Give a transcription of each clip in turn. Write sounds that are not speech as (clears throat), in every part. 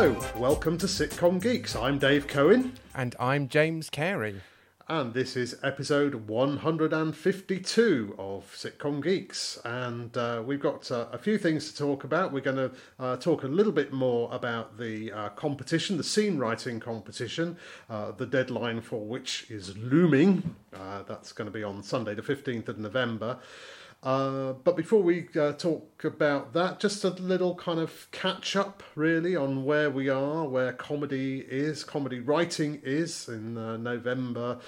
Hello, welcome to Sitcom Geeks. I'm Dave Cohen, And I'm James Carey. and this is episode 152 of Sitcom Geeks. And uh, we've got uh, a few things to talk about. We're going to uh, talk a little bit more about the uh, competition, the scene writing competition, uh, the deadline for which is looming. Uh, that's going to be on Sunday, the 15th of November. Uh, but before we uh, talk about that, just a little kind of catch up, really, on where we are, where comedy is, comedy writing is in uh, November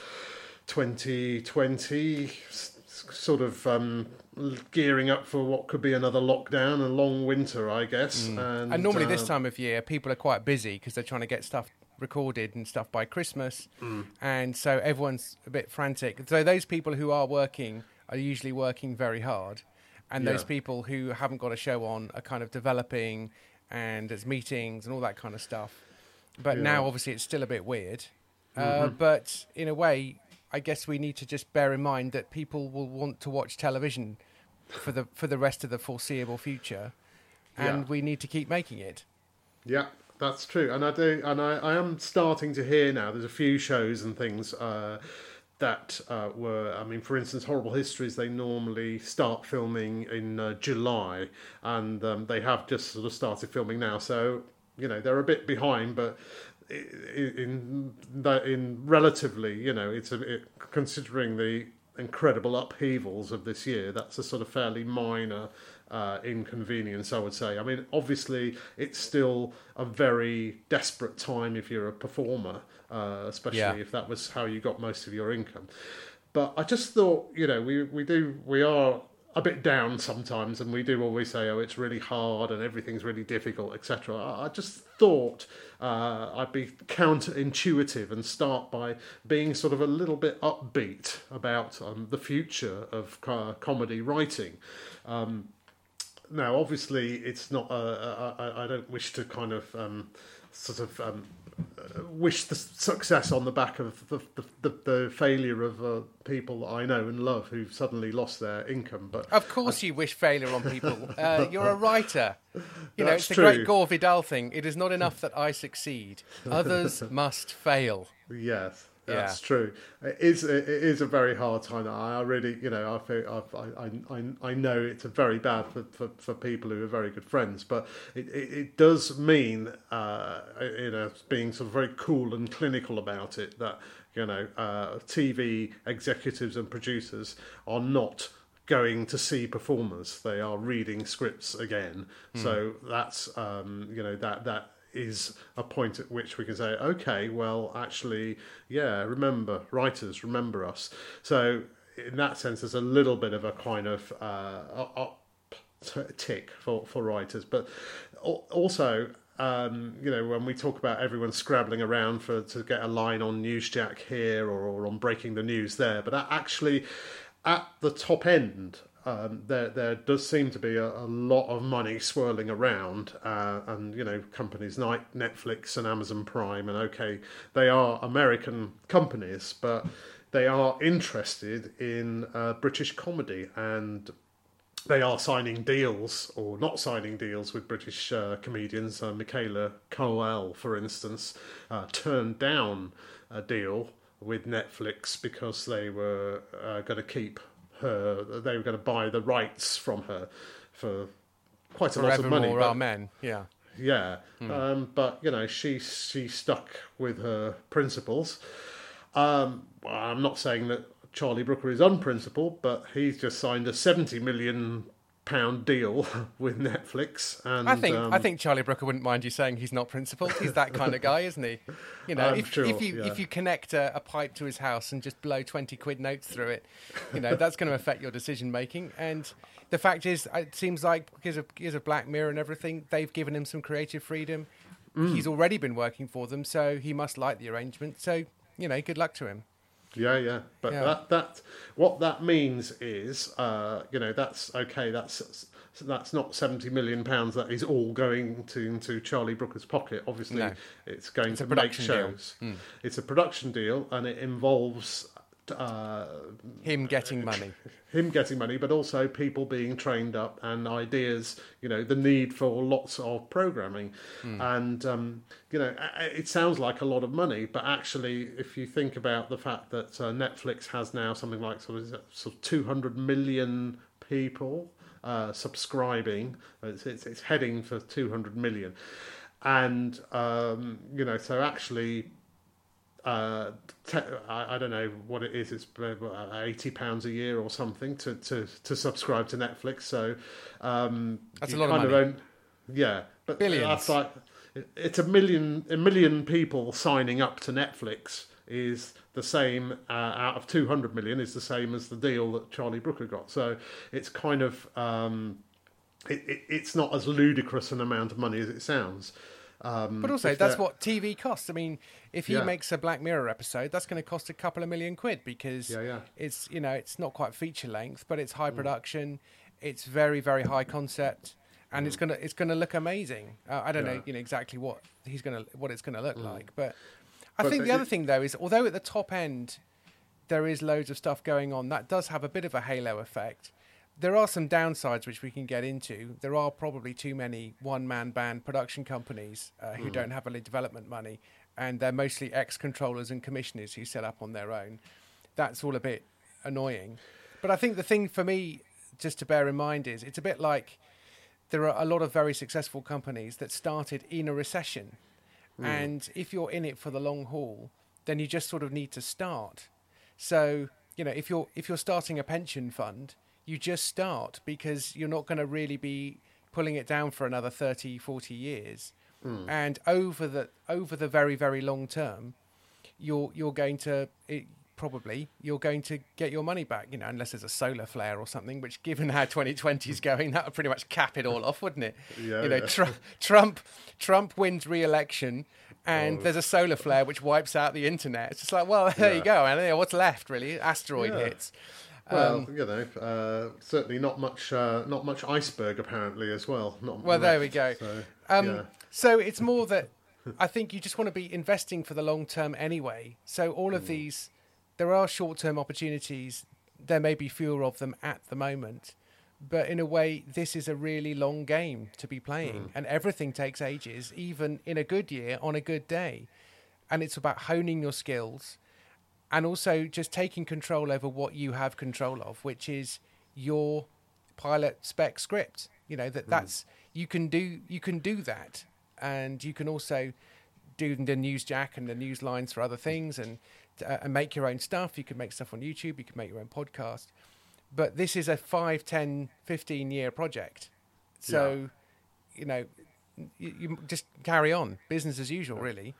2020, s- sort of um, gearing up for what could be another lockdown, a long winter, I guess. And, Mm. And normally, this uh, time of year, people are quite busy because they're trying to get stuff recorded and stuff by Christmas. Mm. And so everyone's a bit frantic. So, those people who are working are usually working very hard. And those people who haven't got a show on are kind of developing and there's meetings and all that kind of stuff. But Yeah. now, obviously, it's still a bit weird. Uh, Mm-hmm. but in a way, I guess we need to just bear in mind that people will want to watch television for the for the rest of the foreseeable future, and Yeah. we need to keep making it. Yeah, that's true, and I do, and I, I am starting to hear now. There's a few shows and things uh, that uh, were. I mean, for instance, Horrible Histories. They normally start filming in uh, July, and um, they have just sort of started filming now. So you know they're a bit behind, but. i- i- In in relatively, you know, it's a it, considering the incredible upheavals of this year. That's a sort of fairly minor uh, inconvenience, I would say. I mean, obviously, it's still a very desperate time if you're a performer, uh, especially Yeah. if that was how you got most of your income. But I just thought, you know, we we do we are a bit down sometimes, and we do always say, oh, it's really hard and everything's really difficult, etc. I just thought uh, I'd be counterintuitive and start by being sort of a little bit upbeat about um, the future of co- comedy writing. Um, now, obviously, it's not. Uh, I, I don't wish to kind of um, sort of um, uh, wish the success on the back of the the, the, failure of uh, people I know and love who've suddenly lost their income. But Of course, you wish failure on people. (laughs) Uh, you're a writer. You know, That's it's the true. great Gore Vidal thing. It is not enough that I succeed; others (laughs) must fail. Yes, that's Yeah. true. It is it is a very hard time. I really, you know, I feel I I I, know it's a very bad for, for, for people who are very good friends, but it, it, it does mean, uh, you know, being sort of very cool and clinical about it. That you know, uh, TV executives and producers are not going to see performers; they are reading scripts again. So that's um, you know that that is a point at which we can say, okay, well, actually, yeah, remember, writers, remember us. So, in that sense, there's a little bit of a kind of uh, up tick for, for writers. But also, um, you know, when we talk about everyone scrabbling around for to get a line on Newsjack here or, or on Breaking the News there, but actually, at the top end, um, there there does seem to be a, a lot of money swirling around, uh, and you know companies like Netflix and Amazon Prime, and okay, they are American companies, but they are interested in uh, British comedy and they are signing deals or not signing deals with British uh, comedians. Uh, Michaela Coel, for instance, uh, turned down a deal with Netflix because they were uh, going to keep her, they were going to buy the rights from her for quite a lot of money. Forevermore, but- amen. Yeah. yeah, um, but you know, she she stuck with her principles. Um, I'm not saying that Charlie Brooker is unprincipled, but he's just signed a seventy million pound deal (laughs) with Netflix, and I think um, I think Charlie Brooker wouldn't mind you saying he's not principled. He's that kind of guy, (laughs) isn't he? You know, if, sure, if you yeah. if you connect a, a pipe to his house and just blow twenty quid notes through it, you know that's going to affect your decision making. And the fact is, it seems like because of because of Black Mirror and everything, they've given him some creative freedom. Mm. He's already been working for them, so he must like the arrangement. So you know, good luck to him. Yeah, yeah, but Yeah. that that what that means is, uh, you know, that's okay. That's that's not seventy million pounds. That is all going to into Charlie Brooker's pocket. Obviously, No. it's going It's to make shows. It's a production deal, and it involves uh, him getting money. (laughs) him getting money, but also people being trained up and ideas. You know, the need for lots of programming, and um, you know, it sounds like a lot of money, but actually, if you think about the fact that uh, Netflix has now something like sort of, sort of two hundred million people uh, subscribing, it's, it's, it's heading for two hundred million, and um, you know, so actually uh, te- I, I don't know what it is. It's uh, eighty pounds a year or something to, to, to subscribe to Netflix. So um, That's a lot of money. own- yeah, but Billions. That's like it's a million a million people signing up to Netflix is the same uh, out of two hundred million is the same as the deal that Charlie Brooker got. So it's kind of um, it, it, it's not as ludicrous an amount of money as it sounds. Um, But also, that's what TV costs. I mean, if he Yeah. makes a Black Mirror episode, that's going to cost a couple of million quid because Yeah, yeah. it's you know it's not quite feature length, but it's Mm. high production, it's very very high concept, and it's gonna it's gonna look amazing. Uh, I don't Mm. Mm. know you know exactly what he's gonna what it's gonna look like, but I But think the- the other thing though is although at the top end there is loads of stuff going on, that does have a bit of a halo effect. There are some downsides which we can get into. There are probably too many one man band production companies uh, who don't have any development money, and they're mostly ex controllers and commissioners who set up on their own. That's all a bit annoying. But I think the thing for me, just to bear in mind, is it's a bit like there are a lot of very successful companies that started in a recession. And if you're in it for the long haul, then you just sort of need to start. So, you know, if you're if you're starting a pension fund, you just start because you're not going to really be pulling it down for another 30, 40 years. Hmm. And over the over the very very long term, you're you're going to it, probably you're going to get your money back. You know, unless there's a solar flare or something. Which, given how 2020 is going, that would pretty much cap it all off, wouldn't it? (laughs) Yeah, you know, yeah. Tru- Trump Trump wins re-election, and Oh. there's a solar flare which wipes out the internet. It's just like, well, (laughs) there you go. And what's left really? Asteroid Yeah. hits. Well, Um, you know, uh, certainly not much, uh, not much iceberg apparently as well. Not Well, there we go. So, Um, yeah. So it's more that I think you just want to be investing for the long term anyway. So all of these, there are short term opportunities. There may be fewer of them at the moment, but in a way, this is a really long game to be playing, Hmm. and everything takes ages, even in a good year on a good day. And it's about honing your skills, and also just taking control over what you have control of, which is your pilot spec script. You know that that's you can do you can do that, and you can also do the Newsjack and the news lines for other things, and uh, and make your own stuff. You can make stuff on YouTube. You can make your own podcast. But this is a 5, 10, 15 year project. So, you know, you, you just carry on, business as usual, really.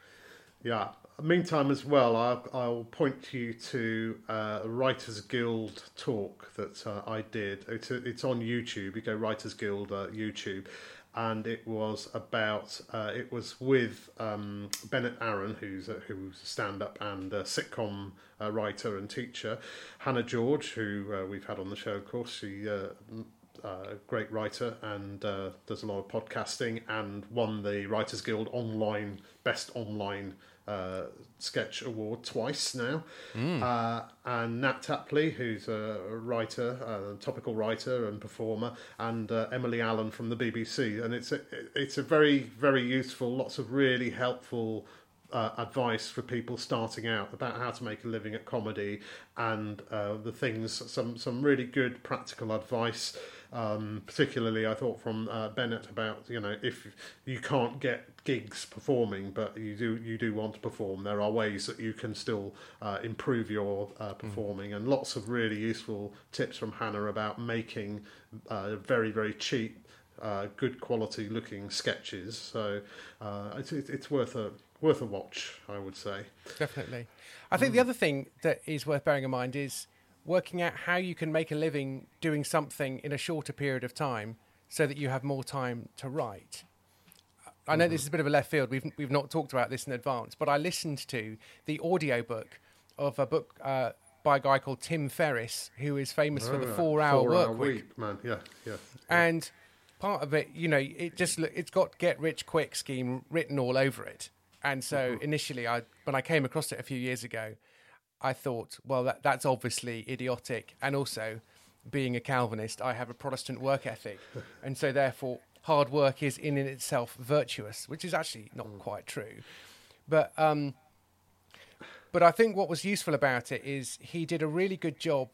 Yeah. Meantime, as well, I'll, I'll point you to uh, a Writers Guild talk that uh, I did. It's, it's on YouTube. You go Writers Guild uh, YouTube, and it was about. Uh, it was with um, Bennett Arron, who's a, who's a stand-up and a sitcom uh, writer and teacher. Hannah George, who uh, we've had on the show, of course. She. Uh, uh, great writer and uh, does a lot of podcasting and won the Writers Guild online best online uh, sketch award twice now. Uh, and Nat Tapley, who's a writer, a topical writer and performer, and uh, Emily Allen from the BBC. And it's a, it's a very very useful, lots of really helpful uh, advice for people starting out about how to make a living at comedy and uh, the things, some some really good practical advice. Um, particularly, I thought from uh, Bennett about you know if you can't get gigs performing, but you do you do want to perform, there are ways that you can still uh, improve your uh, performing, and lots of really useful tips from Hannah about making uh, very very cheap uh, good quality looking sketches. So uh, it's, it's it's worth a worth a watch, I would say. Definitely. I think the other thing that is worth bearing in mind is working out how you can make a living doing something in a shorter period of time so that you have more time to write. I know mm-hmm. this is a bit of a left field. We've we've not talked about this in advance, but I listened to the audiobook of a book uh, by a guy called Tim Ferriss, who is famous for the Oh, four-hour four-hour work week. man. Yeah, yeah. And part of it, you know, it just look- it's got get rich quick scheme written all over it. And so mm-hmm. initially, I when I came across it a few years ago, I thought, well, that, that's obviously idiotic. And also, being a Calvinist, I have a Protestant work ethic. (laughs) and so, therefore, hard work is in, in itself virtuous, which is actually not mm. quite true. But, um, but I think what was useful about it is he did a really good job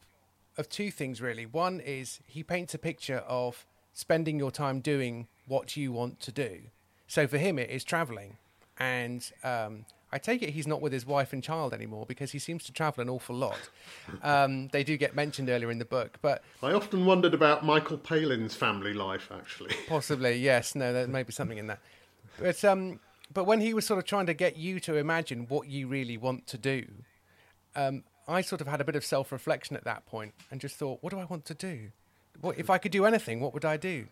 of two things, really. One is he paints a picture of spending your time doing what you want to do. So for him, it is traveling. And um, I take it he's not with his wife and child anymore because he seems to travel an awful lot. Um, they do get mentioned earlier in the book, but I often wondered about Michael Palin's family life. Actually, (laughs) possibly yes, no, there may be something in that. But um, but when he was sort of trying to get you to imagine what you really want to do, um, I sort of had a bit of self reflection at that point and just thought, what do I want to do? What if I could do anything? What would I do?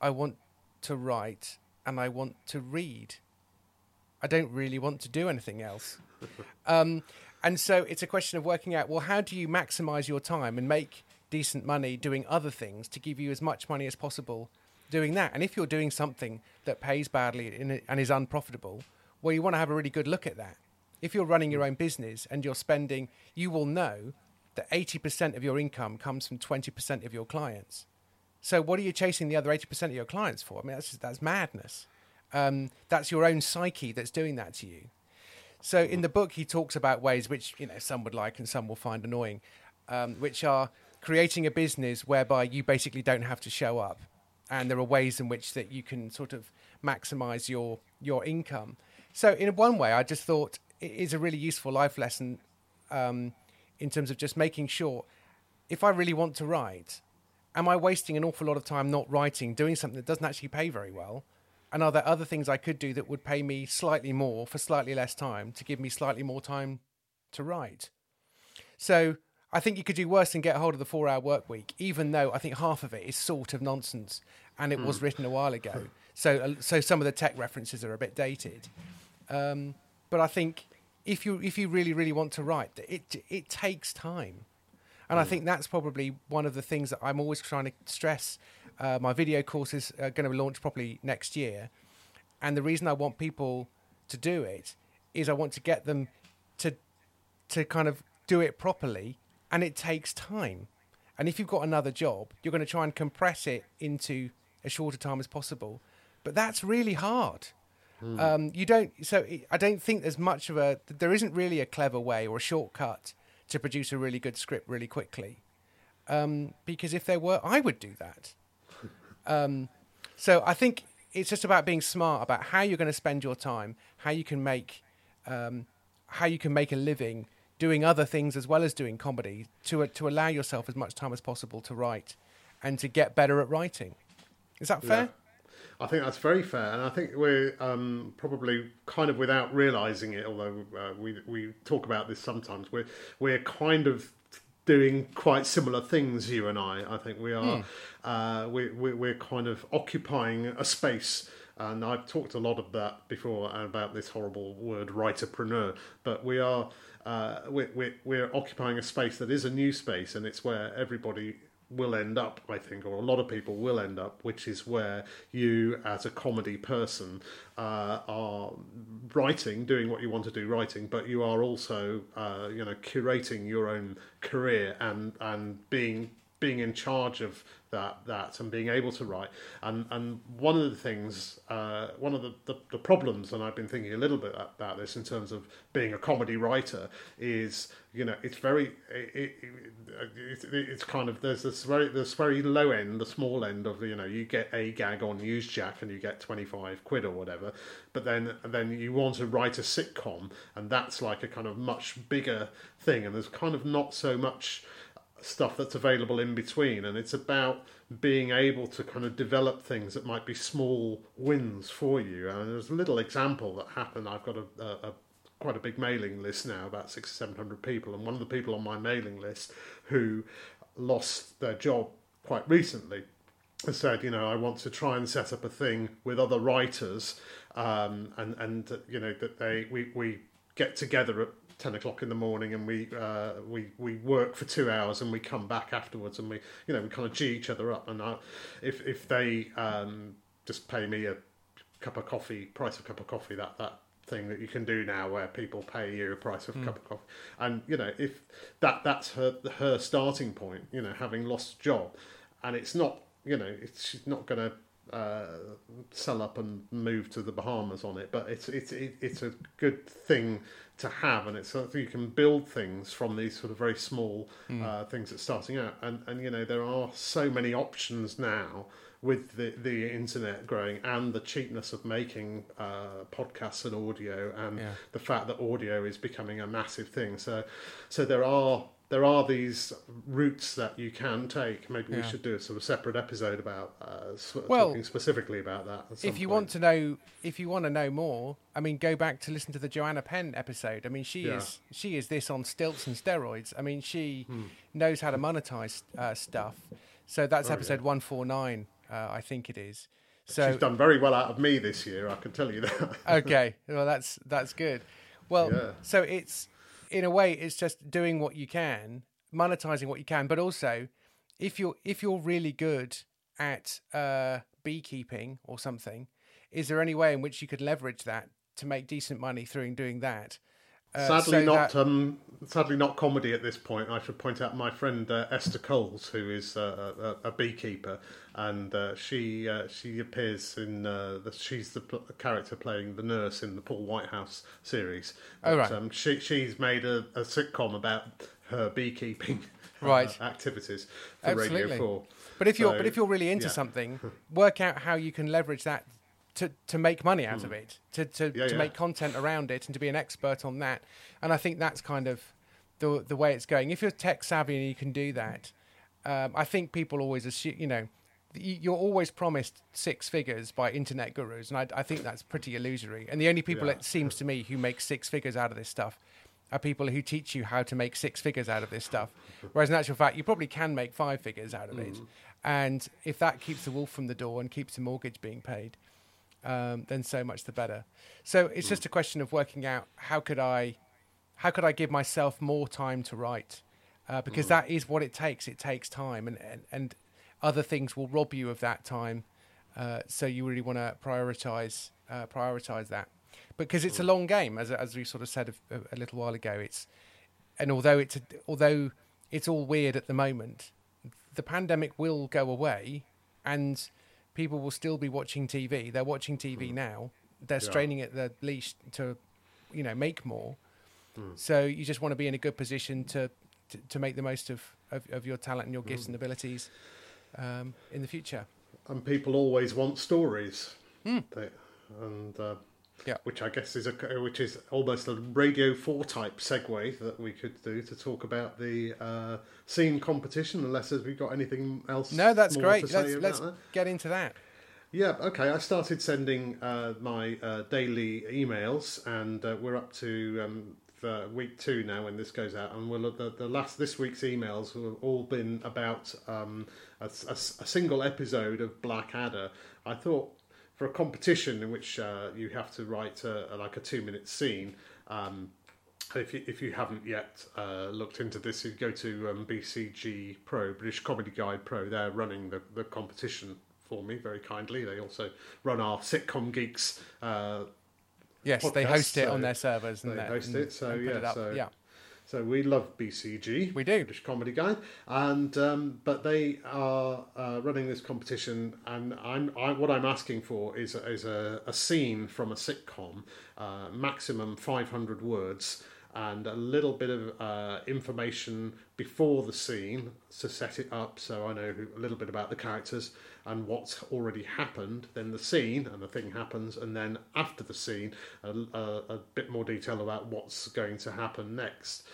I want to write and I want to read I don't really want to do anything else. Um, and so it's a question of working out well, how do you maximize your time and make decent money doing other things to give you as much money as possible doing that? And if you're doing something that pays badly and is unprofitable, well, you want to have a really good look at that. If you're running your own business and you're spending, you will know that 80% of your income comes from 20% of your clients. So, what are you chasing the other 80% of your clients for? I mean, that's, that's madness. Um, that's your own psyche that's doing that to you. So in the book, he talks about ways which you know some would like and some will find annoying, um, which are creating a business whereby you basically don't have to show up, and there are ways in which that you can sort of maximize your your income. So in one way, I just thought it is a really useful life lesson um, in terms of just making sure if I really want to write, am I wasting an awful lot of time not writing, doing something that doesn't actually pay very well? And are there other things I could do that would pay me slightly more for slightly less time to give me slightly more time to write? So I think you could do worse than get hold of the four hour work week, even though I think half of it is sort of nonsense and it mm. was written a while ago. So, uh, so some of the tech references are a bit dated. Um, but I think if you if you really really want to write, it it takes time, and mm. I think that's probably one of the things that I'm always trying to stress uh, my video courses are going to be launched properly next year. And the reason I want people to do it is I want to get them to to kind of do it properly, and it takes time. And if you've got another job, you're going to try and compress it into as short a time as possible. But that's really hard. Mm. Um, you don't. So I don't think there's much of a. There isn't really a clever way or a shortcut to produce a really good script really quickly. Um, because if there were, I would do that. Um, so I think it's just about being smart about how you're going to spend your time, how you can make, um, how you can make a living doing other things as well as doing comedy to to allow yourself as much time as possible to write and to get better at writing. Is that fair? Yeah. I think that's very fair, and I think we're um, probably kind of without realizing it, although uh, we we talk about this sometimes. We're we're kind of doing quite similar things. You and I, I think we are. Mm. Uh, we, we, we're kind of occupying a space. And I've talked a lot of that before about this horrible word writerpreneur, but we are uh, we're, we're, we're occupying a space that is a new space, and it's where everybody will end up, I think, or a lot of people will end up, which is where you, as a comedy person, uh, are writing, doing what you want to do, writing, but you are also, uh, you know, curating your own career and and being being in charge of that that and being able to write. And and one of the things uh, one of the, the, the, problems and I've been thinking a little bit about this in terms of being a comedy writer is you know it's very it, it, it, it's kind of there's this very this very low end the small end of you know you get a gag on Newsjack and you get 25 quid or whatever but then then you want to write a sitcom and that's like a kind of much bigger thing and there's kind of not so much stuff that's available in between. And it's about being able to kind of develop things that might be small wins for you. And there's a little example that happened. I've got a, a, a quite a big mailing list now, about six or seven hundred people, and one of the people on my mailing list who lost their job quite recently said, you know, I want to try and set up a thing with other writers, um, and and you know that they we we get together at ten o'clock in the morning and we uh, we we work for two hours and we come back afterwards and we you know we kind of g each other up. And I, if if they um, just pay me a cup of coffee price of a cup of coffee that that thing that you can do now where people pay you a price of a cup of coffee. And you know if that that's her her starting point you know having lost a job. And it's not you know it's she's not going to uh, sell up and move to the Bahamas on it, but it's it's it, it's a good thing to have, and it's something you can build things from these sort of very small uh, things that's starting out, and and you know there are so many options now with the the internet growing and the cheapness of making uh, podcasts and audio, and Yeah. the fact that audio is becoming a massive thing. So so there are. There are these routes that you can take. Maybe we should do a sort of separate episode about uh, sort of Well, talking specifically about that. if you point. want to know if you want to know more i mean go back to listen to the joanna penn episode i mean she Yeah. is she is this on stilts and steroids i mean she Hmm. knows how to monetize uh, stuff so that's Oh, episode 149 uh, i think it is so She's done very well out of me this year. I can tell you that. okay (laughs) well that's that's good well Yeah. so it's in a way it's just doing what you can monetizing what you can but also if you're if you're really good at uh, beekeeping or something is there any way in which you could leverage that to make decent money through doing that sadly, so not that- um, sadly not comedy at this point. I should point out my friend uh, Esther Coles, who is uh, a, a beekeeper, and uh, she uh, she appears in uh, the, she's the pl- character playing the nurse in the Paul Whitehouse series. Oh, right. Um, she she's made a, a sitcom about her beekeeping uh, Right. activities for Absolutely. Radio Four. But if you're So, but if you're really into yeah. something, work out how you can leverage that to, to make money out of it, to to, Hmm. Yeah, to yeah. make content around it, and to be an expert on that. And I think that's kind of the the way it's going. If you're tech savvy and you can do that, um, I think people always assume you know, you're always promised six figures by internet gurus, and I, I think that's pretty illusory. And the only people Yeah. it seems to me who make six figures out of this stuff are people who teach you how to make six figures out of this stuff. Whereas in actual fact, you probably can make five figures out of it. And if that keeps the wolf from the door and keeps the mortgage being paid, um, then so much the better. So it's just a question of working out how could I, how could I give myself more time to write, uh, because that is what it takes. It takes time, and and, and other things will rob you of that time. Uh, so you really want to prioritize uh, prioritize that, because it's a long game, as as we sort of said a, a little while ago. It's and although it's a, although it's all weird at the moment, the pandemic will go away, and people will still be watching TV. They're watching TV now. They're Yeah. straining at the leash to, you know, make more. So you just want to be in a good position to to, to make the most of, of, of your talent and your gifts and abilities um, in the future. and people always want stories. They, and uh, Yeah. which I guess is a which is almost a Radio Four type segue that we could do to talk about the uh, scene competition. Unless we've got anything else? No, that's great. Let's let's that? get into that. Yeah, okay. I started sending uh, my uh, daily emails, and uh, we're up to um, the week two now when this goes out. And we'll, the, the last this week's emails have all been about um, a, a- a single episode of Blackadder. I thought for a competition in which uh, you have to write a, a- like a two minute scene. Um, if you, if you haven't yet uh, looked into this, you go to um, BCG Pro, British Comedy Guide Pro. They're running the, the competition for me very kindly. They also run our Sitcom Geeks. Uh, Yes, they podcast, host it so on their servers and they host it, so yeah, it so- yeah. So we love BCG. We do. British Comedy Guide, and um, but they are uh, running this competition, and I'm I, what I'm asking for is a, is a, a scene from a sitcom, uh, maximum 500 words, and a little bit of uh, information before the scene to set it up, so I know a little bit about the characters and what's already happened. Then the scene and the thing happens, and then after the scene, a, a, a bit more detail about what's going to happen next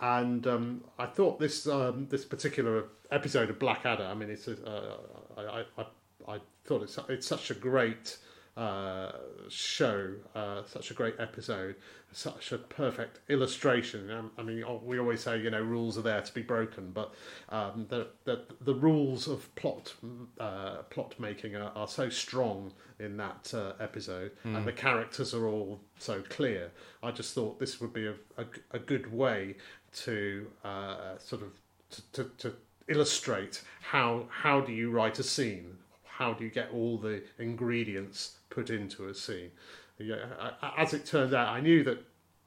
and um, I thought this um, this particular episode of Blackadder. I mean, it's a, uh, I, I, I thought it's it's such a great uh, show, uh, such a great episode, such a perfect illustration. Um, I mean, we always say you know rules are there to be broken, but um, the, the the rules of plot uh, plot making are, are so strong in that uh, episode, and the characters are all so clear. I just thought this would be a, a, a good way to uh, sort of to, to, to illustrate how how do you write a scene how do you get all the ingredients put into a scene yeah, as it turns out, I knew that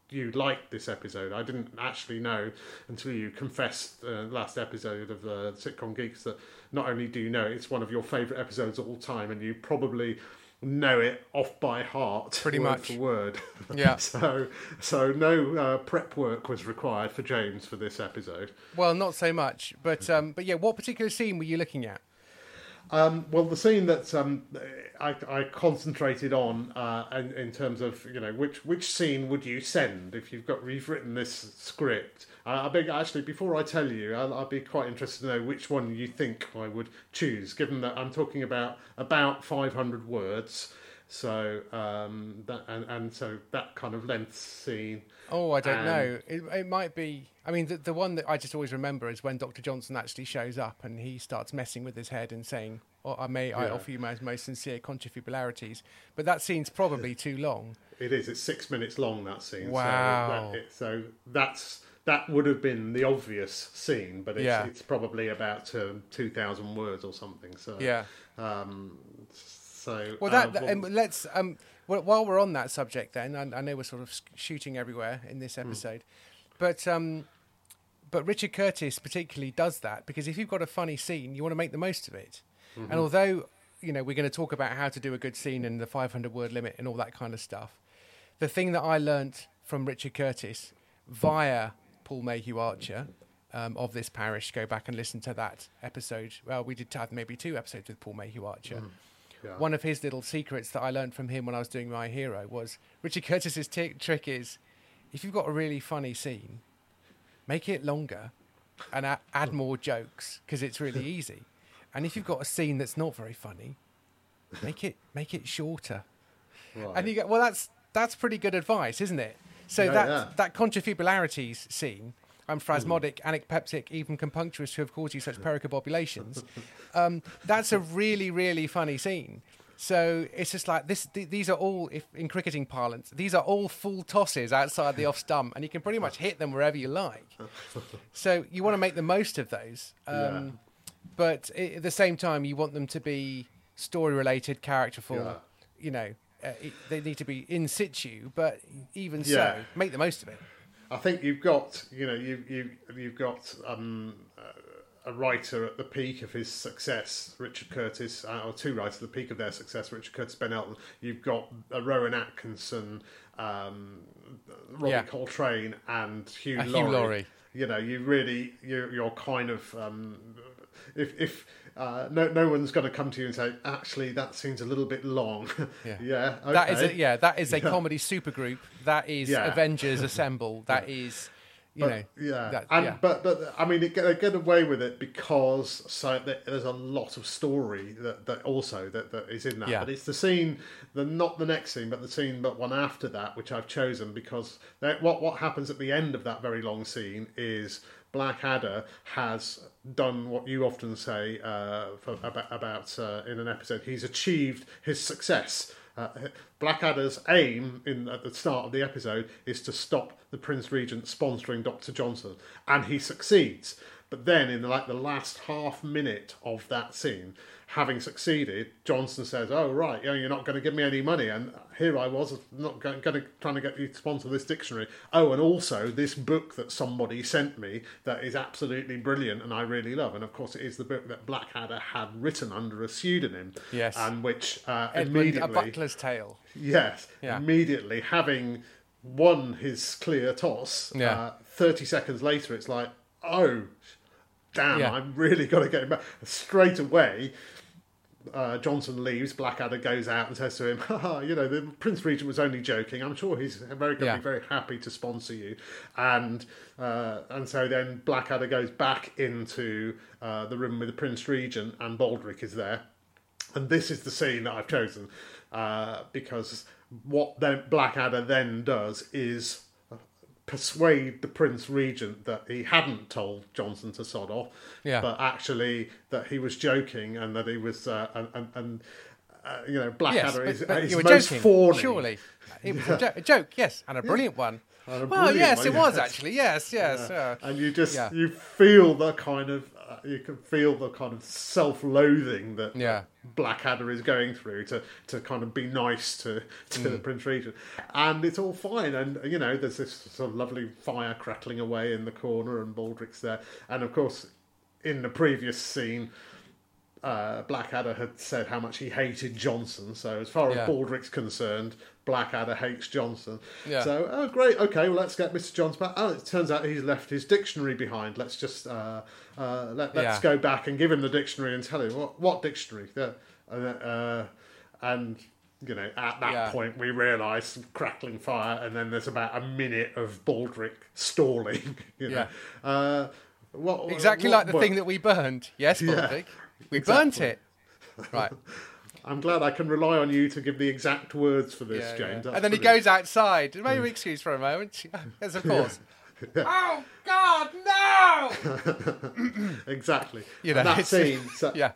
you liked this episode. I didn't actually know until you confessed uh, last episode of uh, Sitcom Geeks that not only do you know it, it's one of your favourite episodes of all time, and you probably know it off by heart, (laughs) pretty word much for word. (laughs) (laughs) Yeah. so, so no uh, prep work was required for James for this episode. Well, not so much, but um, but yeah, what particular scene were you looking at? Um, well, the scene that um, I, I, concentrated on uh, in, in, terms of you know which which scene would you send if you've got you've written this script. Uh, I beg actually before I tell you, I'll, I'll, be quite interested to know which one you think I would choose, given that I'm talking about about 500 words. So um, that and, and so that kind of length scene. Oh, I don't and... know. It, it might be. I mean, the, the one that I just always remember is when Dr. Johnson actually shows up and he starts messing with his head and saying, oh, I may, yeah. I offer you my most sincere contrafibularities. But that scene's probably too long. It is. It's six minutes long, that scene. Wow. So, that, so that's, that would have been the obvious scene, but it's, yeah. it's probably about um, 2,000 words or something. So, yeah. Um, so, well, that, uh, well, um, let's, um, well, while we're on that subject, then, I, I, know we're sort of shooting everywhere in this hmm. episode. Mm but um, but Richard Curtis particularly does that because if you've got a funny scene, you want to make the most of it. Mm-hmm. And although you know we're going to talk about how to do a good scene and the 500 word limit and all that kind of stuff, the thing that I learnt from Richard Curtis via Paul Mayhew Archer um, of this parish, go back and listen to that episode. Well, we did have maybe two episodes with Paul Mayhew Archer. Mm. Yeah. One of his little secrets that I learned from him when I was doing My Hero was Richard Curtis's t- trick is if you've got a really funny scene, make it longer and add, add more jokes because it's really (laughs) easy. And if you've got a scene that's not very funny, make it make it shorter. Right. And you go, well, that's that's pretty good advice, isn't it? So that yeah. that contrafibularities scene, phrasmodic, mm. anapeptic, even compunctious who have caused you such pericombobulations. (laughs) um, that's a really really funny scene. So it's just like this. Th- these are all, if in cricketing parlance, these are all full tosses outside the off stump, and you can pretty much hit them wherever you like. so you want to make the most of those, um, yeah. but at the same time, you want them to be story related, characterful. Yeah. You know, uh, it, they need to be in situ, but even yeah. so, make the most of it. I think you've got, you know, you you you've got um, a writer at the peak of his success, Richard Curtis, uh, or two writers at the peak of their success, Richard Curtis, Ben Elton. You've got uh, Rowan Atkinson, um, Robbie yeah. Coltrane, and Hugh, uh, Laurie. Hugh Laurie. You know, you really, you're, you're kind of, um, if, if uh, no, no one's going to come to you and say, actually, that seems a little bit long. (laughs) Yeah, yeah, okay. that is a, yeah, that is a (laughs) yeah. comedy supergroup. That is yeah. Avengers Assemble. (laughs) That is you but, know, yeah, that, and but but I mean, they get, they get away with it because so there's a lot of story that, that also that, that is in that. But it's the scene, the not the next scene, but the scene, but one after that, which I've chosen because what what happens at the end of that very long scene is Blackadder has done what you often say uh, for, about, about uh, in an episode. He's achieved his success uh, Blackadder's aim in at the start of the episode is to stop the Prince Regent sponsoring Dr. Johnson, and he succeeds. But then, in like the last half minute of that scene, having succeeded, Johnson says, "Oh right, you know, you're not going to give me any money," and here I was, not going, going to trying to get you to sponsor this dictionary. Oh, and also this book that somebody sent me that is absolutely brilliant and I really love. And of course, it is the book that Blackadder had written under a pseudonym. Yes, and which uh, Edmund, immediately a Butler's Tale. Yes, yeah. immediately having won his clear toss. Yeah. Uh, Thirty seconds later, it's like, oh damn, yeah. I'm really got to get him back. Straight away, uh, Johnson leaves, Blackadder goes out and says to him, you know, the Prince Regent was only joking. I'm sure he's very going to yeah. be very happy to sponsor you. And uh, and so then Blackadder goes back into uh, the room with the Prince Regent, and Baldrick is there. And this is the scene that I've chosen uh, because what then Blackadder then does is persuade the Prince Regent that he hadn't told Johnson to sod off, yeah. but actually that he was joking and that he was uh, and, and, and uh, you know Blackadder yes, but, is, but most joking, fawning. Surely, (laughs) it was yeah. a, joke, yes, and a brilliant yeah. one. A well, yes, one, it yes. was actually. Yes, yes. And you just you feel the kind of you can feel the kind of self-loathing that Yeah. Blackadder is going through to, to kind of be nice to, to the Prince Regent. And it's all fine. And, you know, there's this sort of lovely fire crackling away in the corner and Baldrick's there. And, of course, in the previous scene, uh, Blackadder had said how much he hated Johnson. So, as far Yeah. as Baldrick's concerned, Blackadder hates Johnson. Yeah. So, oh, great. Okay, well, let's get Mr. Johnson back. Oh, it turns out he's left his dictionary behind. Let's just uh, uh, let, let's Yeah. go back and give him the dictionary and tell him what, what dictionary. Yeah. And, uh, and you know, at that Yeah. point, we realise some crackling fire, and then there's about a minute of Baldrick stalling. (laughs) You know. Uh, what, Exactly what- like the thing that we burned. Yes, (laughs) Yeah, Baldrick. We burnt it. Right. (laughs) I'm glad I can rely on you to give the exact words for this, Yeah, James. yeah. And then he goes outside. Maybe hmm. excuse for a moment. (laughs) Yes, of course. (laughs) Oh God, no! (laughs) exactly. You know, and that scene, so, Yeah.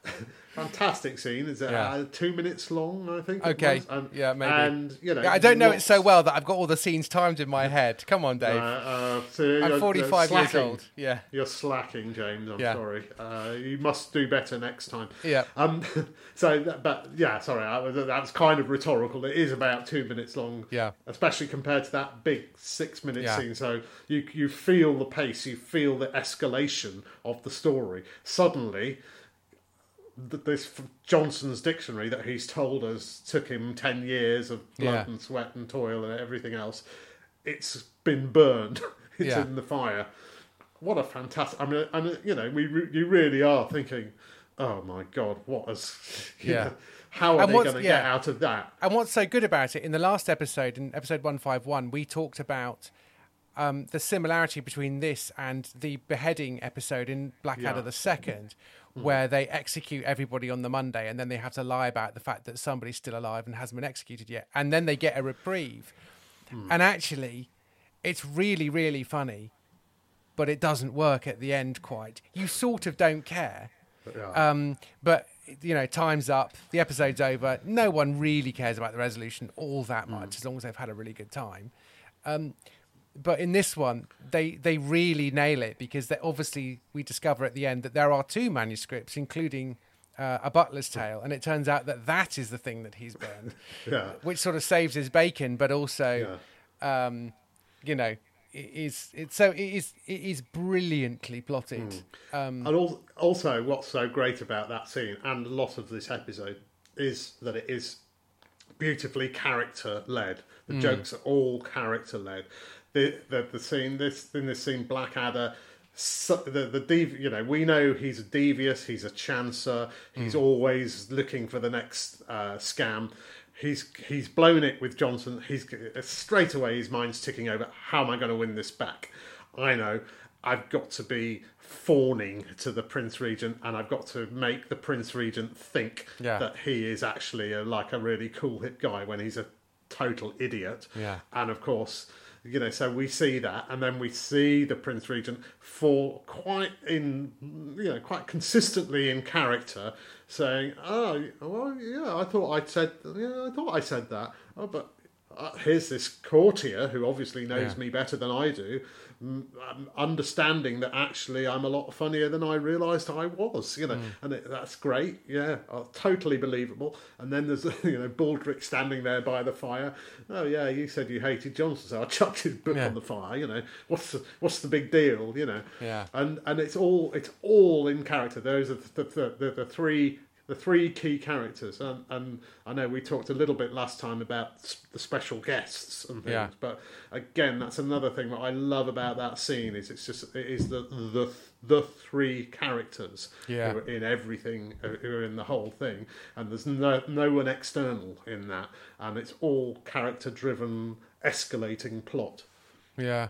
Fantastic scene. Is it Yeah. uh, two minutes long? I think. Okay. and, Yeah, maybe. And you know, Yeah, I don't know it so well that I've got all the scenes timed in my head. Come on, Uh, Dave. uh, so I'm you're- 45 you're years old. Yeah. You're slacking, James. I'm Yeah. sorry. Uh, you must do better next time. Yeah. Um. (laughs) So, but yeah, sorry. I, was- that was kind of rhetorical. It is about two minutes long. Yeah. Especially compared to that big six-minute scene. So you you feel the pace. You feel the escalation of the story. Suddenly, this Johnson's dictionary that he's told us took him ten years of blood Yeah. and sweat and toil and everything else. It's been burned. (laughs) it's Yeah. in the fire. What a fantastic! I mean, and you know, we re- you really are thinking, oh my god, what is? (laughs) Yeah. know, how are And they going to get yeah. out of that? And what's so good about it, in the last episode, in episode 151, we talked about um, the similarity between this and the beheading episode in Blackadder the Second, where they execute everybody on the Monday and then they have to lie about the fact that somebody's still alive and hasn't been executed yet. And then they get a reprieve. And actually, it's really, really funny, but it doesn't work at the end quite. You sort of don't care. Yeah. Um, but you know, time's up. The episode's over. No one really cares about the resolution all that much, as long as they've had a really good time. Um, but in this one, they they really nail it because they, obviously we discover at the end that there are two manuscripts, including uh, a Butler's Tale, and it turns out that that is the thing that he's burned, (laughs) yeah. which sort of saves his bacon, but also, um, you know. it Is it's so it is it is brilliantly plotted. Um, And al- also, what's so great about that scene and a lot of this episode is that it is beautifully character led. The jokes are all character led. The, the the scene this in this scene Blackadder. So, the the dev, you know we know he's a devious he's a chancer he's always looking for the next uh, scam he's he's blown it with Johnson he's straight away his mind's ticking over how am I going to win this back I know I've got to be fawning to the Prince Regent, and I've got to make the Prince Regent think Yeah. that he is actually a, like a really cool hit guy when he's a total idiot. Yeah. And of course, you know, so we see that, and then we see the Prince Regent fall quite in, you know, quite consistently in character, saying, "Oh, well, yeah, I thought I said, yeah, I thought I said that, oh, but." Uh, here's this courtier who obviously knows Yeah. me better than I do, understanding that actually I'm a lot funnier than I realised I was, you know, and it, that's great, yeah, uh, totally believable. And then there's (laughs) you know Baldrick standing there by the fire. Oh yeah, you said you hated Johnson, so I (laughs) chucked his book Yeah. on the fire. You know, what's the, what's the big deal? You know, Yeah. and and it's all it's all in character. Those are the the, the, the three. The three key characters, and, and I know we talked a little bit last time about the special guests and things, Yeah. but again, that's another thing that I love about that scene is it's just it is the the the three characters Yeah. who are in everything, who are in the whole thing, and there's no no one external in that, and it's all character driven, escalating plot. Yeah.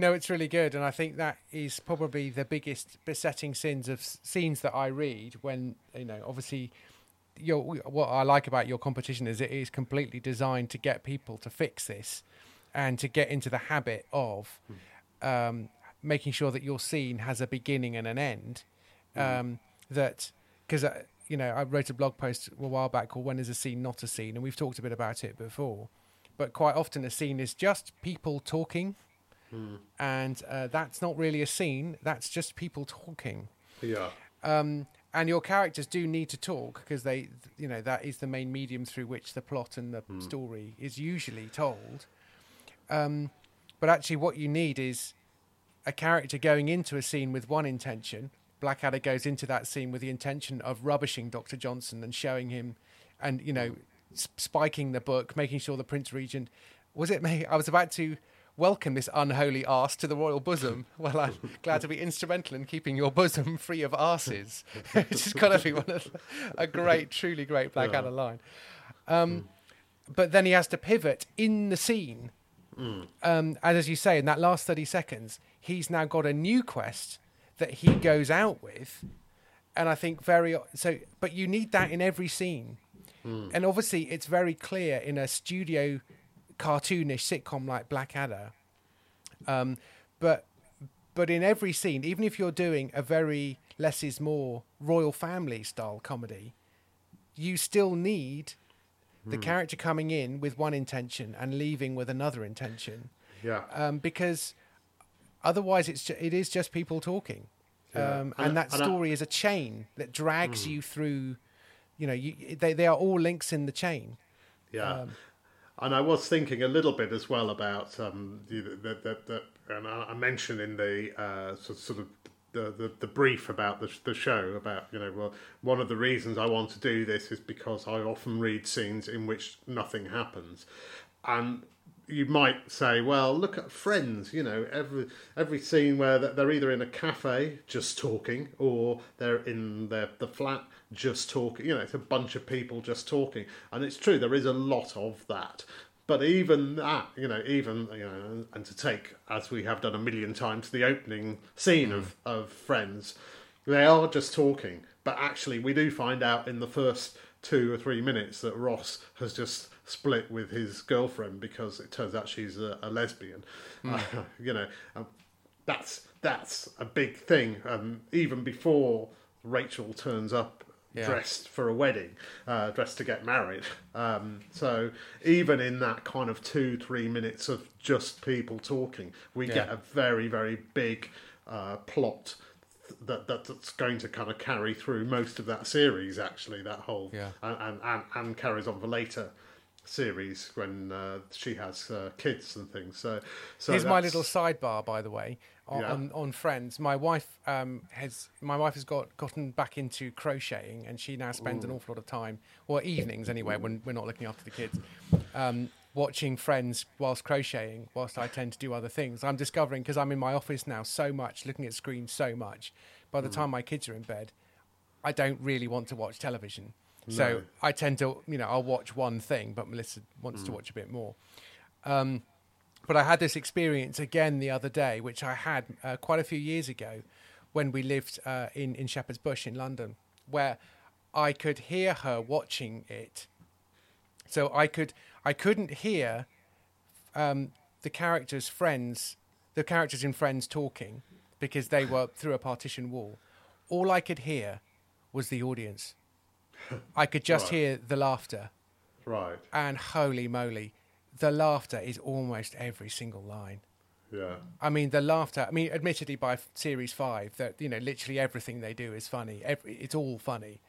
No, it's really good, and I think that is probably the biggest besetting sins of scenes that I read. When you know, obviously, your what I like about your competition is it is completely designed to get people to fix this, and to get into the habit of um, making sure that your scene has a beginning and an end. Um, that because uh, you know, I wrote a blog post a while back called "When is a scene not a scene," and we've talked a bit about it before. But quite often, a scene is just people talking and uh, that's not really a scene. That's just people talking. Yeah. Um, and your characters do need to talk because they, you know, that is the main medium through which the plot and the story is usually told. Um, but actually, what you need is a character going into a scene with one intention. Blackadder goes into that scene with the intention of rubbishing Doctor Johnson and showing him, and you know, s- spiking the book, making sure the Prince Regent was it me. I was about to welcome this unholy arse to the royal bosom. (laughs) Well, I'm glad to be instrumental in keeping your bosom (laughs) free of arses. Which has got to be one of the- a great, truly great Blackadder line. Um, but then he has to pivot in the scene. Um, and as you say, in that last 30 seconds, he's now got a new quest that he goes out with. And I think very so, but you need that in every scene. And obviously, it's very clear in a studio cartoonish sitcom like Blackadder. Um, but but in every scene, even if you're doing a very less is more royal family style comedy, you still need the character coming in with one intention and leaving with another intention, Yeah. um, because otherwise it's ju- it is just people talking, Yeah. um, And- and that and I- story is a chain that drags you through. You know, you, they they are all links in the chain. Yeah. Um, and I was thinking a little bit as well about um, the, the, and I mentioned in the uh, so- sort of the, the, the brief about the, the show about you know well one of the reasons I want to do this is because I often read scenes in which nothing happens, and you might say, well, look at Friends. You know, every every scene where they're either in a cafe just talking, or they're in their the flat just talking. You know, it's a bunch of people just talking, and it's true there is a lot of that. But even that, you know, even you know, and to take as we have done a million times the opening scene of of Friends, they are just talking. But actually, we do find out in the first two or three minutes that Ross has just split with his girlfriend because it turns out she's a, a lesbian. Uh, (laughs) you know, um, that's that's a big thing. Um, even before Rachel turns up Yeah. dressed for a wedding, uh, dressed to get married. Um, so even in that kind of two three minutes of just people talking, we Yeah. get a very very big uh, plot. That, that that's going to kind of carry through most of that series actually that whole Yeah. and, and, and, and carries on for later series when uh, she has uh, kids and things. So, so Here's my little sidebar, by the way, on, Yeah. on, on Friends. My wife um, has my wife has got gotten back into crocheting, and she now spends an awful lot of time, or evenings anyway, when we're not looking after the kids, um, watching Friends whilst crocheting. Whilst I tend to do other things, I'm discovering because I'm in my office now so much, looking at screens so much. By Mm. the time my kids are in bed, I don't really want to watch television. So I tend to, you know, I'll watch one thing, but Melissa wants Mm. to watch a bit more. Um, but I had this experience again the other day, which I had uh, quite a few years ago when we lived uh, in, in Shepherd's Bush in London, where I could hear her watching it. So I could I couldn't hear um, the characters' friends, the characters in Friends talking because they were through a partition wall. All I could hear was the audience. I could just Right. hear the laughter right. and holy moly, the laughter is almost every single line. Yeah. I mean, the laughter. I mean, admittedly, by f- series five, that you know, literally everything they do is funny. Every, it's all funny.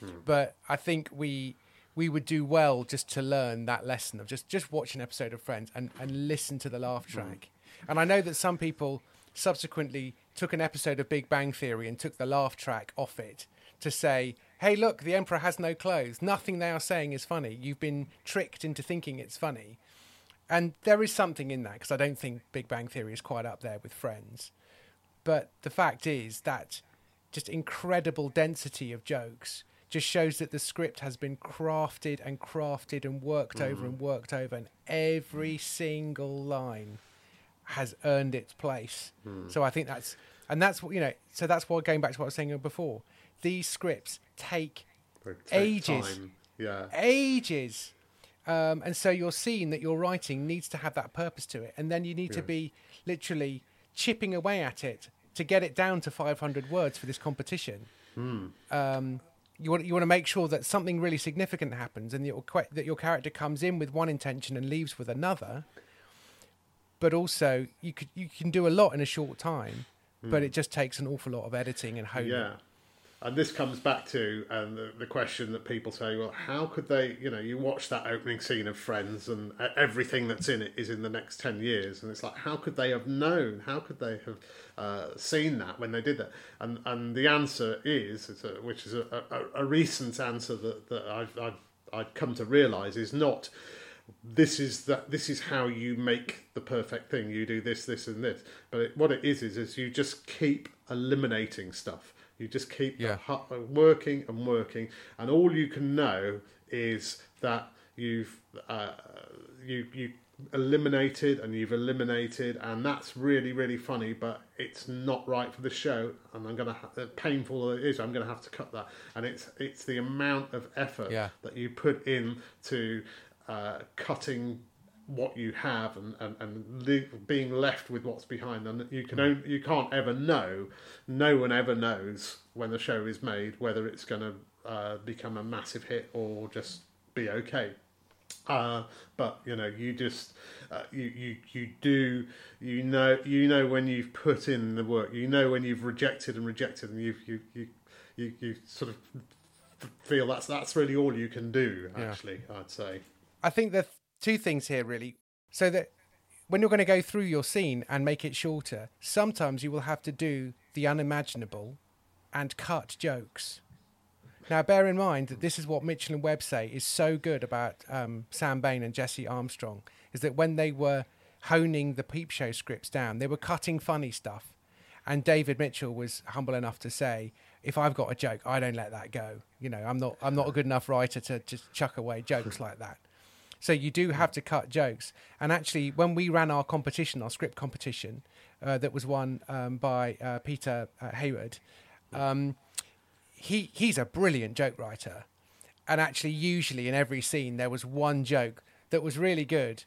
Hmm. But I think we we would do well just to learn that lesson of just just watch an episode of Friends and and listen to the laugh hmm. track. And I know that some people subsequently took an episode of Big Bang Theory and took the laugh track off it to say, "Hey, look, the Emperor has no clothes. Nothing they are saying is funny. You've been tricked into thinking it's funny." And there is something in that because I don't think Big Bang Theory is quite up there with Friends. But the fact is that just incredible density of jokes just shows that the script has been crafted and crafted and worked over mm-hmm. and worked over, and every single line has earned its place. Hmm. So I think that's, and that's what, you know, so that's what going back to what I was saying before. These scripts take take Ages. time. Yeah. ages. Um, and so your scene that you're writing needs to have that purpose to it. And then you need to be literally chipping away at it to get it down to 500 words for this competition. Um, you want you want to make sure that something really significant happens and that your, that your character comes in with one intention and leaves with another. But also, you could you can do a lot in a short time, but it just takes an awful lot of editing and honing. Yeah. And this comes back to um, the, the question that people say, well, how could they, you know, you watch that opening scene of Friends and e- everything that's in it is in the next 10 years. And it's like, how could they have known? How could they have uh, seen that when they did that? And and the answer is, a, which is a, a, a recent answer that, that I've, I've, I've come to realise, is not this is that this is how you make the perfect thing you do this this and this but it, what it is is is you just keep eliminating stuff you just keep Yeah. working and working and all you can know is that you've uh, you you eliminated and you've eliminated and that's really really funny but it's not right for the show and i'm gonna ha- uh, painful it is i'm gonna have to cut that and it's it's the amount of effort Yeah. that you put in to uh, cutting what you have and and, and le- being left with what's behind and you can only, you can't ever know no one ever knows when the show is made whether it's going to uh, become a massive hit or just be okay uh, but you know you just uh, you, you you do you know you know when you've put in the work you know when you've rejected and rejected and you've you you you, you sort of feel that's that's really all you can do Yeah. actually i'd say I think are two things here really. So that when you're going to go through your scene and make it shorter, sometimes you will have to do the unimaginable and cut jokes. Now, bear in mind that this is what Mitchell and Webb say is so good about um, Sam Bain and Jesse Armstrong is that when they were honing the Peep Show scripts down, they were cutting funny stuff. And David Mitchell was humble enough to say, "If I've got a joke, I don't let that go. You know, I'm not I'm not a good enough writer to just chuck away jokes like that." So you do have to cut jokes. And actually, when we ran our competition, our script competition, uh, that was won um, by uh, Peter uh, Hayward, um, he he's a brilliant joke writer. And actually, usually in every scene, there was one joke that was really good,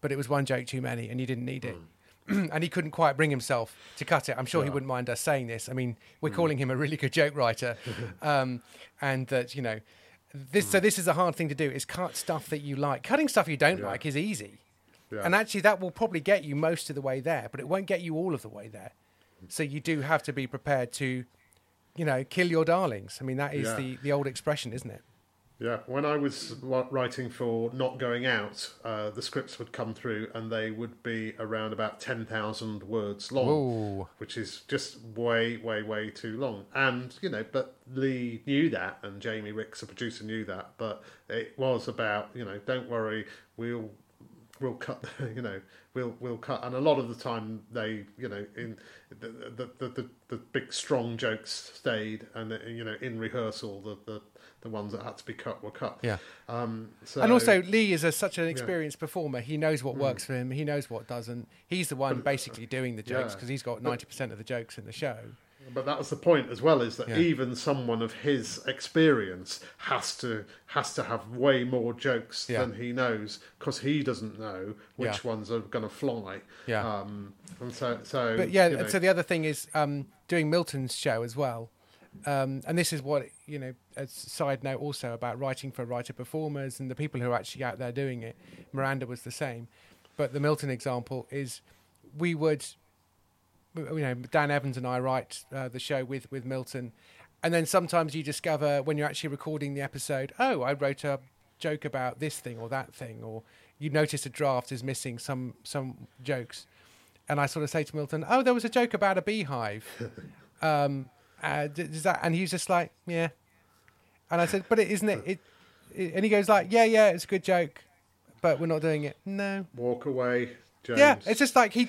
but it was one joke too many, and you didn't need it. (clears throat) and he couldn't quite bring himself to cut it. I'm sure he wouldn't mind us saying this. I mean, we're calling him a really good joke writer, (laughs) um, and that you know, this. So mm. this is a hard thing to do: is cut stuff that you like. Cutting stuff you don't like is easy, Yeah. and actually that will probably get you most of the way there, but it won't get you all of the way there. So you do have to be prepared to, you know, kill your darlings. I mean, that is Yeah. the the old expression, isn't it? Yeah, when I was writing for Not Going Out, uh, the scripts would come through and they would be around about 10,000 words long, Whoa. which is just way, way, way too long. And, you know, but Lee knew that and Jamie Rix, the producer, knew that. But it was about, you know, don't worry, we'll we'll cut (laughs) you know we'll we'll cut and a lot of the time they you know in the the the, the, the big strong jokes stayed and you know in rehearsal the, the the ones that had to be cut were cut Yeah. um so and also, Lee is a, such an experienced performer. He knows what works for him. He knows what doesn't. He's the one basically doing the jokes Yeah. because he's got ninety percent of the jokes in the show. but that was the point as well is that Yeah. even someone of his experience has to has to have way more jokes Yeah. than he knows because he doesn't know which Yeah. ones are going to fly Yeah. um and so so But yeah, you know, so the other thing is um, doing Milton's show as well. Um, and this is what, you know, a side note also about writing for writer performers and the people who are actually out there doing it. Miranda was the same. But the Milton example is we would, you know, Dan Evans and I write uh, the show with, with Milton. And then sometimes you discover when you're actually recording the episode, oh, I wrote a joke about this thing or that thing, or you notice a draft is missing some some jokes and I sort of say to Milton, "Oh, there was a joke about a beehive." (laughs) um, uh, does that? And he was just like, "Yeah." And I said, "But it isn't it?" it, it and he goes like, "Yeah, yeah, it's a good joke, but we're not doing it." No. walk away James. Yeah, it's just like he,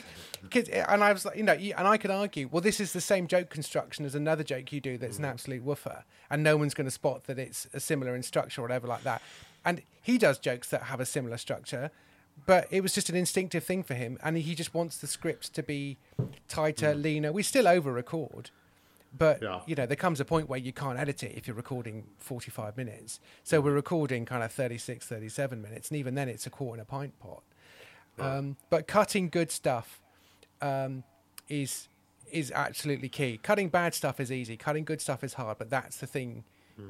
'cause- and I was like, you know, and I could argue, well, this is the same joke construction as another joke you do that's an absolute woofer, and no one's going to spot that it's a similar in structure or whatever like that. And he does jokes that have a similar structure, but it was just an instinctive thing for him, and he just wants the script to be tighter, leaner. We still over record. But Yeah. you know, there comes a point where you can't edit it if you're recording 45 minutes. So we're recording kind of 36, 37 minutes, and even then, it's a quarter and a pint pot. Um, but cutting good stuff um, is is absolutely key. Cutting bad stuff is easy. Cutting good stuff is hard. But that's the thing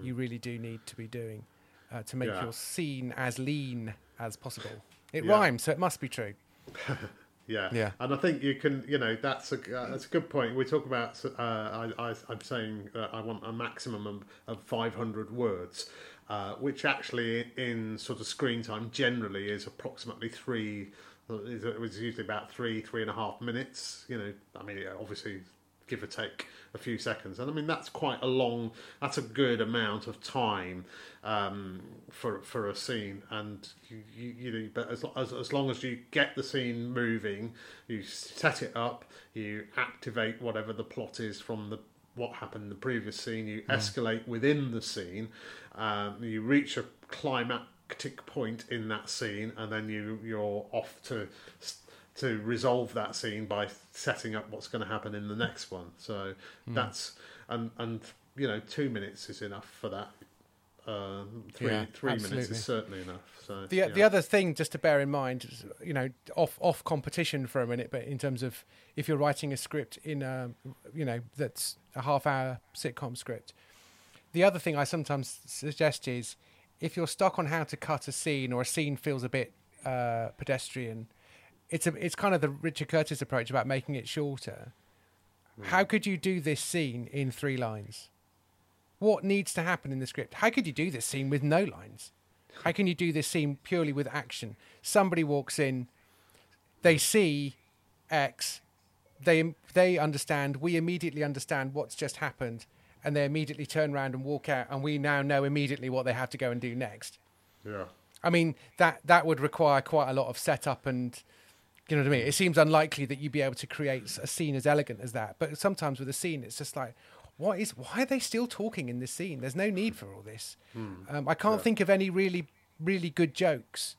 you really do need to be doing uh, to make Yeah. your scene as lean as possible. It rhymes, so it must be true. (laughs) Yeah, Yeah. and I think you can, you know, that's a uh, that's a good point. We talk about. Uh, I, I, I'm saying uh, I want a maximum of, of 500 words, uh, which actually in sort of screen time generally is approximately three. It was usually about three, three and a half minutes. You know, I mean, obviously give or take a few seconds. And I mean, that's quite a long, that's a good amount of time um, for for a scene. And you, you, you know, but as, as as long as you get the scene moving, you set it up, you activate whatever the plot is from the what happened in the previous scene. You escalate within the scene. Um, you reach a climactic point in that scene, and then you you're off to to resolve that scene by setting up what's going to happen in the next one. So that's and and you know two minutes is enough for that. Uh, three Yeah, three minutes is certainly enough. So The yeah. the other thing just to bear in mind, you know, off off competition for a minute, but in terms of if you're writing a script in a, you know, that's a half hour sitcom script. The other thing I sometimes suggest is if you're stuck on how to cut a scene or a scene feels a bit uh, pedestrian, it's a it's kind of the Richard Curtis approach about making it shorter. How could you do this scene in three lines? What needs to happen in the script? How could you do this scene with no lines? How can you do this scene purely with action? Somebody walks in, they see X, they they understand, we immediately understand what's just happened, and they immediately turn around and walk out, and we now know immediately what they have to go and do next. yeah. I mean that that would require quite a lot of setup and you know what I mean. It seems unlikely that you'd be able to create a scene as elegant as that. But sometimes with a scene, it's just like, what is? Why are they still talking in this scene? There's no need for all this. Um, I can't think of any really really good jokes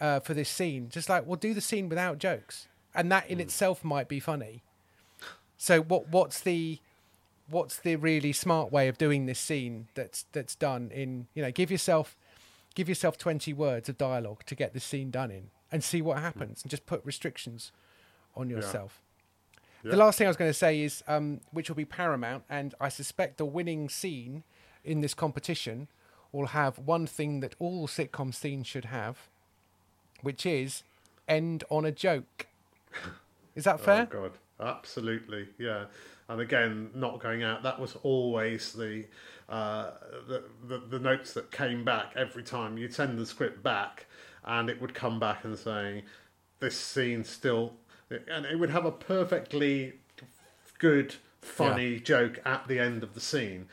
uh, for this scene. Just like, well, do the scene without jokes, and that in itself might be funny. So what what's the what's the really smart way of doing this scene that's that's done in you know give yourself give yourself 20 words of dialogue to get this scene done in and see what happens and just put restrictions on yourself. Yeah. the last thing i was going to say is um, which will be paramount and i suspect the winning scene in this competition will have one thing that all sitcom scenes should have which is end on a joke. Is that (laughs) fair? Oh God, absolutely, yeah. And again, not going out. That was always the, uh, the, the the notes that came back every time. You send the script back, and it would come back and saying, "This scene still," and it would have a perfectly good, funny joke at the end of the scene.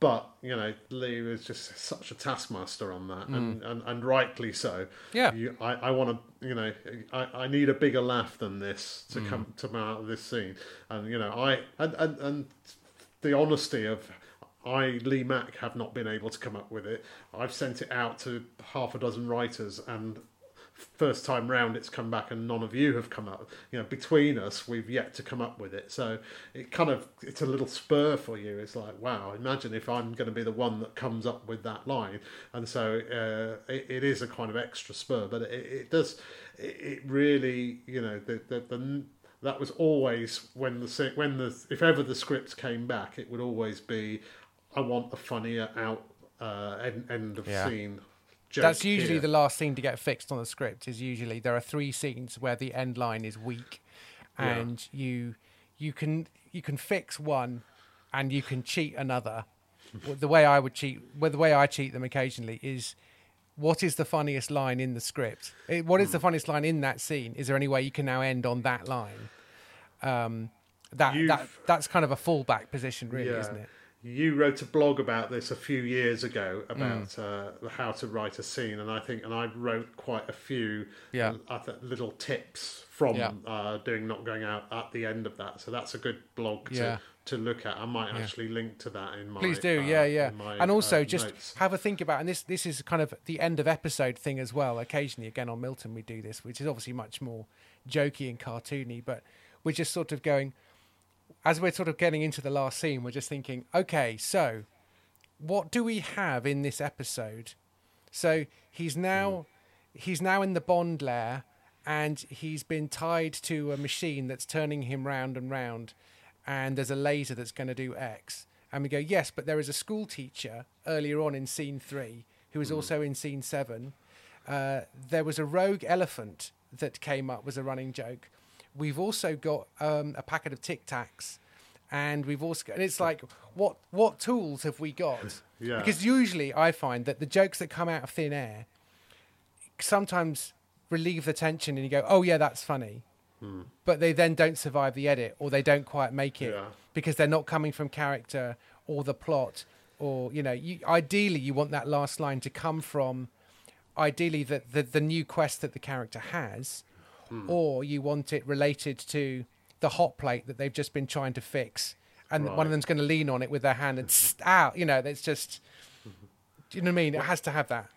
But you know, Lee was just such a taskmaster on that, and, mm. and, and rightly so. Yeah. You, I, I want to, you know, I, I need a bigger laugh than this to mm. come to come out of this scene, and you know, I and, and and the honesty of. I, Lee Mack, have not been able to come up with it. I've sent it out to half a dozen writers, and first time round it's come back and none of you have come up you know between us we've yet to come up with it. So it kind of it's a little spur for you. It's like wow imagine if i'm going to be the one that comes up with that line. And so uh, it, it is a kind of extra spur but it, it does it, really you know the, the, the that was always when the when the if ever the scripts came back it would always be i want a funnier out uh, end, end of Yeah. scene joke That's usually here. the last scene to get fixed on the script. Is usually there are three scenes where the end line is weak, Yeah. and you you can you can fix one, and you can cheat another. The way I would cheat, well, the way I cheat them occasionally is, what is the funniest line in the script? Eh, What is the Hmm. funniest line in that scene? Is there any way you can now end on that line? Um, that that that's kind of a fallback position, really, isn't it? You wrote a blog about this a few years ago Mm. about uh, how to write a scene, and I think, and I wrote quite a few Yeah. little tips from Yeah. uh, doing not going out at the end of that. So that's a good blog to, Yeah. to look at. I might actually link to that in my. Please do, uh, yeah, yeah. my, and also uh, just notes. have a think about, and this this is kind of the end of episode thing as well. Occasionally, again on Milton, we do this, which is obviously much more jokey and cartoony, but we're just sort of going as we're sort of getting into the last scene. We're just thinking, okay, so what do we have in this episode? So he's now he's now in the bond lair, and he's been tied to a machine that's turning him round and round, and there's a laser that's going to do X. And we go, yes, but there is a school teacher earlier on in scene three who was also in scene seven. Uh, there was a rogue elephant that came up was a running joke. We've also got um, a packet of Tic Tacs, and we've also and it's like what what tools have we got? (laughs) Yeah. Because usually I find that the jokes that come out of thin air sometimes relieve the tension, and you go, "Oh yeah, that's funny," but they then don't survive the edit, or they don't quite make it Yeah. because they're not coming from character or the plot, or you know, you, ideally you want that last line to come from ideally the, the the new quest that the character has, or you want it related to the hot plate that they've just been trying to fix, and one of them's going to lean on it with their hand and tss, out. You know, it's just. Do you know what I mean? It has to have that.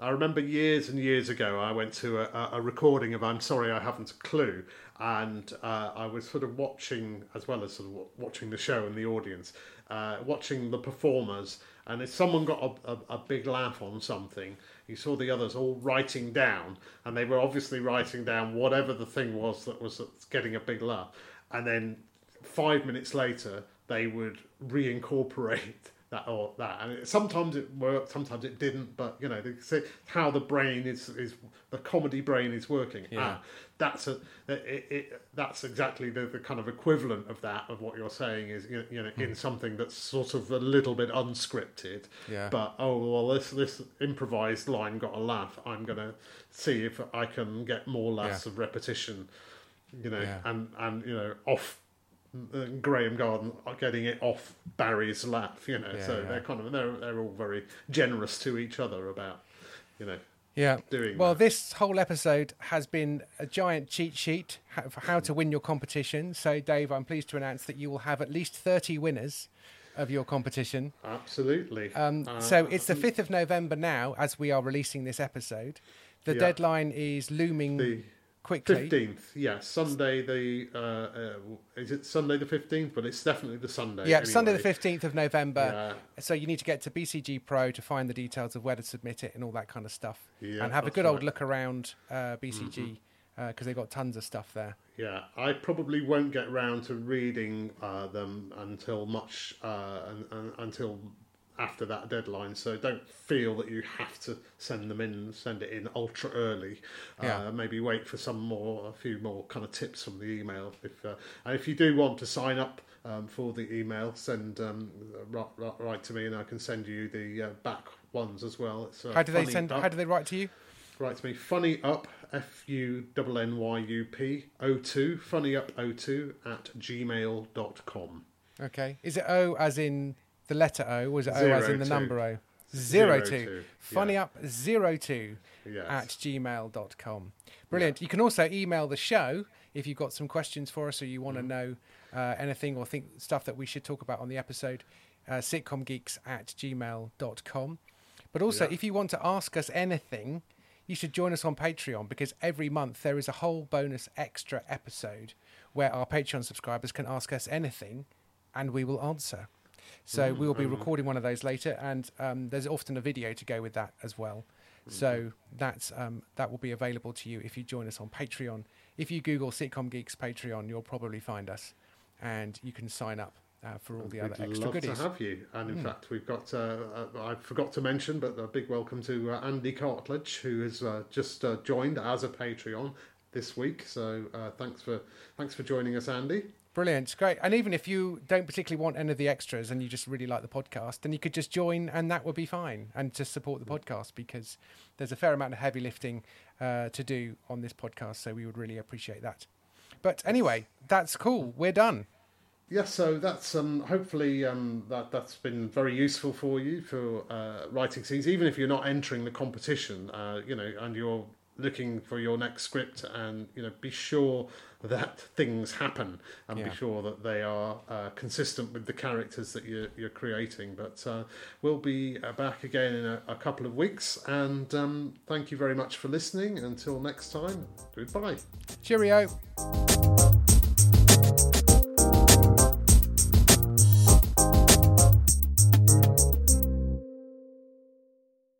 I remember years and years ago, I went to a, a- a recording of "I'm Sorry I Haven't a Clue," and uh, I was sort of watching, as well as sort of watching the show and the audience, uh, watching the performers. And if someone got a, a, a big laugh on something, you saw the others all writing down, and they were obviously writing down whatever the thing was that was getting a big laugh. And then five minutes later, they would reincorporate that or that, and it, sometimes it worked, sometimes it didn't. But you know, they say how the brain is is the comedy brain is working. Yeah. Ah, that's a it, it, that's exactly the, the kind of equivalent of that of what you're saying is you know, you know in something that's sort of a little bit unscripted. Yeah. But oh well, this this improvised line got a laugh. I'm gonna see if I can get more laughs Yeah. of repetition. You know, Yeah. and and you know off Graeme Garden getting it off Barry's lap, you know. Yeah, so yeah. they're kind of they're they're all very generous to each other about, you know, Yeah. doing Well, that. this whole episode has been a giant cheat sheet for how to win your competition. So, Dave, I'm pleased to announce that you will have at least 30 winners of your competition. Absolutely. Um, Uh, so, it's the 5th of November now as we are releasing this episode. The Yeah. deadline is looming the quickly. fifteenth, yeah, Sunday the uh, uh, is it Sunday the fifteenth? But it's definitely the Sunday. Yeah, Sunday the 15th of November. Yeah. So you need to get to BCG Pro to find the details of where to submit it and all that kind of stuff. Yeah, and have a good old right. Mm-hmm. look around uh, BCG because they've got tons of stuff there. Yeah, I probably won't get round to reading uh, them until much uh, un un until after that deadline. So don't feel that you have to send them in, send it in ultra early. Yeah. Uh, maybe wait for some more, a few more kind of tips from the email. If uh, and if you do want to sign up. Um, for the email, send um, write, to me, and I can send you the uh, back ones as well. It's, uh, How do they send? up. How do they write to you? Write to me, funny up, F U N N Y U P, 02, funny up 02 at gmail.com. Okay. Is it O as in the letter O, Was it O Zero as in the two. number O? Zero Zero two. two, Funny yeah. up zero two Yes. at gmail.com. Brilliant. You can also email the show if you've got some questions for us or you Mm-hmm. want to know uh, anything or think stuff that we should talk about on the episode. Uh, sitcomgeeks at gmail.com. But also, Yeah. if you want to ask us anything, you should join us on Patreon because every month there is a whole bonus extra episode where our Patreon subscribers can ask us anything and we will answer. So we will be recording one of those later, and um, there's often a video to go with that as well. So that's um, that will be available to you if you join us on Patreon. If you Google Sitcom Geeks Patreon, you'll probably find us, and you can sign up uh, for all the other extra love goodies. to have you. And in fact, we've got, uh, uh, I forgot to mention, but a big welcome to uh, Andy Cartledge, who has uh, just uh, joined as a Patreon this week. So uh, thanks for thanks for joining us, Andy. Brilliant, great. And even if you don't particularly want any of the extras and you just really like the podcast, then you could just join and that would be fine and just support the podcast because there's a fair amount of heavy lifting uh, to do on this podcast. So we would really appreciate that. But anyway, that's cool. We're done. Yes, so that's um, hopefully um, that that's been very useful for you for uh, writing scenes. Even if you're not entering the competition, uh, you know, and you're looking for your next script, and you know, be sure that things happen, and Yeah. be sure that they are uh, consistent with the characters that you're, you're creating. But uh, we'll be uh, back again in a, a couple of weeks, and um, thank you very much for listening. Until next time, goodbye. Cheerio.